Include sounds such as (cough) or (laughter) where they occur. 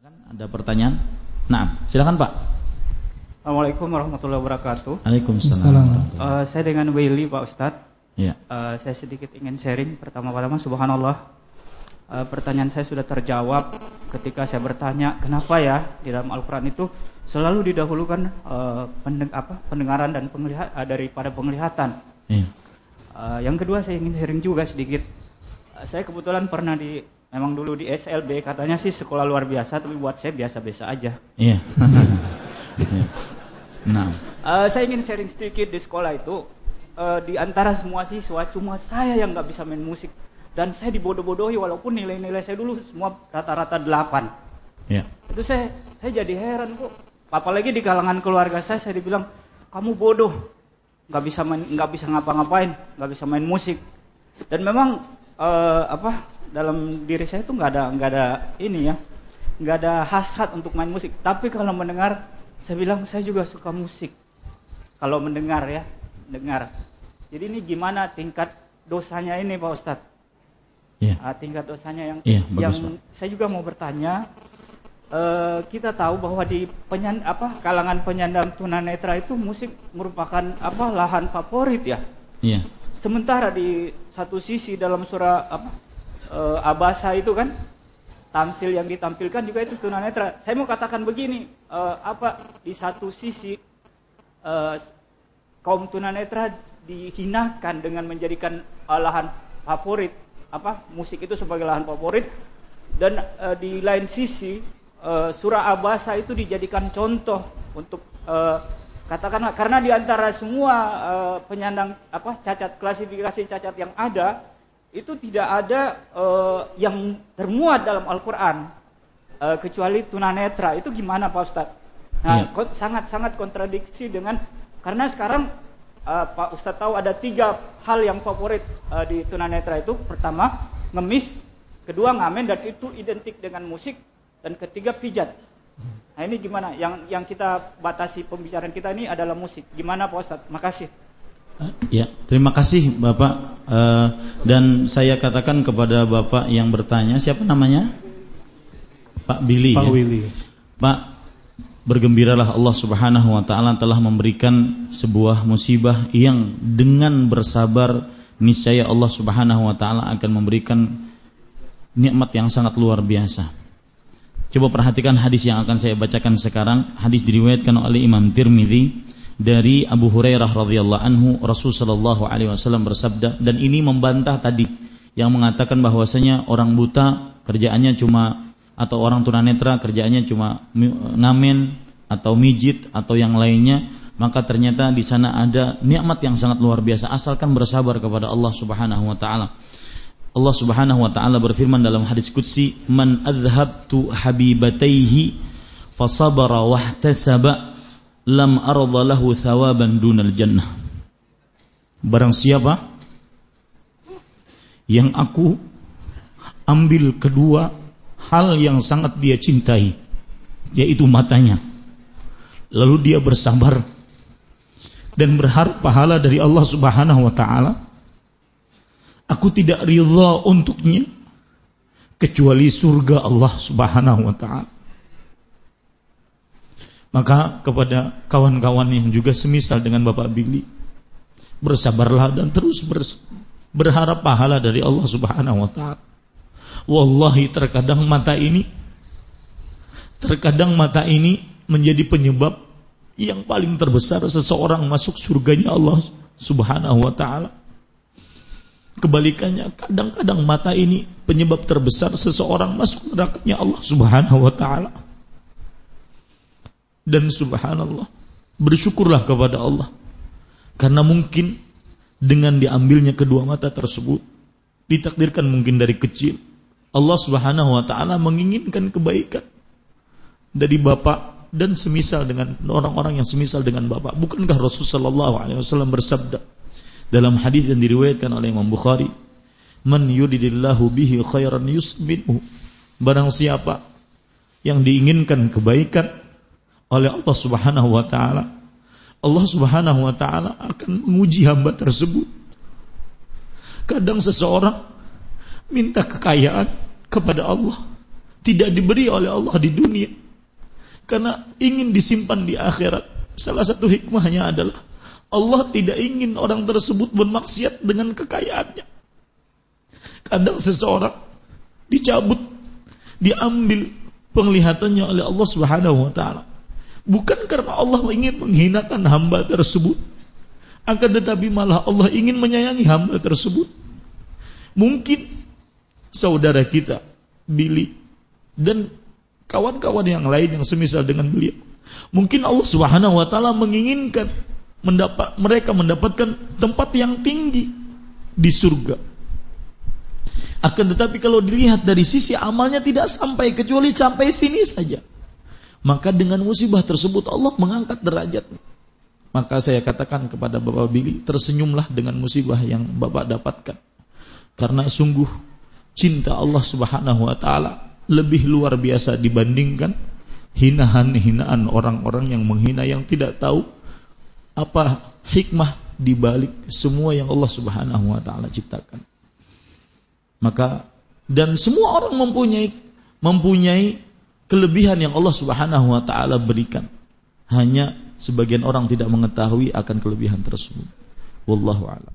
Ada pertanyaan? Nah, silakan Pak. Assalamualaikum warahmatullahi wabarakatuh. Waalaikumsalam. Uh, saya dengan Willy Pak Ustadz. Ya. Uh, saya sedikit ingin sharing. Pertama-tama Subhanallah. Uh, pertanyaan saya sudah terjawab ketika saya bertanya kenapa ya di dalam Al-Quran itu selalu didahulukan uh, pendeng apa, pendengaran dan penglihat uh, daripada penglihatan. Ya. Uh, yang kedua saya ingin sharing juga sedikit. Uh, saya kebetulan pernah di memang dulu di SLB katanya sih sekolah luar biasa tapi buat saya biasa-biasa aja. Iya. (laughs) Ya. nah. Uh, saya ingin sharing sedikit di sekolah itu uh, di antara semua siswa cuma saya yang nggak bisa main musik dan saya dibodoh-bodohi walaupun nilai-nilai saya dulu semua rata-rata 8. Ya. Itu saya saya jadi heran kok. Apalagi di kalangan keluarga saya saya dibilang kamu bodoh, nggak bisa main nggak bisa ngapa-ngapain, nggak bisa main musik. Dan memang uh, apa dalam diri saya itu nggak ada nggak ada ini ya, nggak ada hasrat untuk main musik. Tapi kalau mendengar saya bilang saya juga suka musik. Kalau mendengar ya, dengar. Jadi ini gimana tingkat dosanya ini Pak Ustadz? Ya. Uh, tingkat dosanya yang ya, bagus, yang Pak. saya juga mau bertanya. Uh, kita tahu bahwa di penyan, apa kalangan penyandang tunanetra itu musik merupakan apa lahan favorit ya. Iya. Sementara di satu sisi dalam surah apa uh, Abasa itu kan tamsil yang ditampilkan juga itu tunanetra. Saya mau katakan begini, uh, apa di satu sisi uh, kaum tunanetra dihinakan dengan menjadikan lahan favorit apa musik itu sebagai lahan favorit dan uh, di lain sisi uh, surah Abasa itu dijadikan contoh untuk uh, katakanlah karena di antara semua uh, penyandang apa cacat klasifikasi cacat yang ada itu tidak ada uh, yang termuat dalam Al-Quran uh, kecuali tunanetra itu gimana Pak Ustadz? Nah Iya. sangat-sangat kontradiksi dengan karena sekarang uh, Pak Ustadz tahu ada tiga hal yang favorit uh, di tunanetra itu pertama ngemis, kedua ngamen dan itu identik dengan musik dan ketiga pijat. Nah ini gimana? Yang yang kita batasi pembicaraan kita ini adalah musik. Gimana Pak Ustadz? Makasih. Ya, terima kasih Bapak Eh, dan saya katakan kepada Bapak yang bertanya siapa namanya? Pak Billy. Pak ya? Willy. Pak, bergembiralah Allah Subhanahu wa taala telah memberikan sebuah musibah yang dengan bersabar niscaya Allah Subhanahu wa taala akan memberikan nikmat yang sangat luar biasa. Coba perhatikan hadis yang akan saya bacakan sekarang. Hadis diriwayatkan oleh Imam Tirmidzi dari Abu Hurairah radhiyallahu anhu Rasul sallallahu alaihi wasallam bersabda dan ini membantah tadi yang mengatakan bahwasanya orang buta kerjaannya cuma atau orang tunanetra kerjaannya cuma ngamen atau mijit atau yang lainnya maka ternyata di sana ada nikmat yang sangat luar biasa asalkan bersabar kepada Allah Subhanahu wa taala. Allah Subhanahu wa taala berfirman dalam hadis qudsi, "Man adhabtu habibataihi fasabara wahtasaba lam arda lahu thawaban dunal jannah." Barang siapa yang aku ambil kedua hal yang sangat dia cintai yaitu matanya. Lalu dia bersabar dan berharap pahala dari Allah Subhanahu wa taala. Aku tidak ridha untuknya kecuali surga Allah Subhanahu wa taala maka kepada kawan-kawan yang juga semisal dengan Bapak Billy bersabarlah dan terus berharap pahala dari Allah Subhanahu wa taala wallahi terkadang mata ini terkadang mata ini menjadi penyebab yang paling terbesar seseorang masuk surganya Allah Subhanahu wa taala. Kebalikannya, kadang-kadang mata ini penyebab terbesar seseorang masuk nerakanya Allah Subhanahu wa taala. Dan subhanallah, bersyukurlah kepada Allah. Karena mungkin dengan diambilnya kedua mata tersebut ditakdirkan mungkin dari kecil Allah Subhanahu wa taala menginginkan kebaikan dari bapak dan semisal dengan orang-orang yang semisal dengan bapak. Bukankah Rasulullah sallallahu alaihi wasallam bersabda dalam hadis yang diriwayatkan oleh Imam Bukhari, "Man yuridillahu bihi khairan yusbinhu." Barang siapa yang diinginkan kebaikan oleh Allah Subhanahu wa taala, Allah Subhanahu wa taala akan menguji hamba tersebut. Kadang seseorang minta kekayaan kepada Allah tidak diberi oleh Allah di dunia karena ingin disimpan di akhirat. Salah satu hikmahnya adalah Allah tidak ingin orang tersebut bermaksiat dengan kekayaannya. Kadang seseorang dicabut, diambil penglihatannya oleh Allah Subhanahu wa taala. Bukan karena Allah ingin menghinakan hamba tersebut, akan tetapi malah Allah ingin menyayangi hamba tersebut. Mungkin saudara kita Billy dan kawan-kawan yang lain yang semisal dengan beliau. Mungkin Allah Subhanahu wa taala menginginkan mendapat mereka mendapatkan tempat yang tinggi di surga. Akan tetapi kalau dilihat dari sisi amalnya tidak sampai kecuali sampai sini saja. Maka dengan musibah tersebut Allah mengangkat derajatnya. Maka saya katakan kepada Bapak Billy, tersenyumlah dengan musibah yang Bapak dapatkan. Karena sungguh cinta Allah Subhanahu wa taala lebih luar biasa dibandingkan hinaan-hinaan orang-orang yang menghina yang tidak tahu apa hikmah di balik semua yang Allah Subhanahu wa taala ciptakan. Maka dan semua orang mempunyai mempunyai kelebihan yang Allah Subhanahu wa taala berikan. Hanya sebagian orang tidak mengetahui akan kelebihan tersebut. Wallahu a'lam.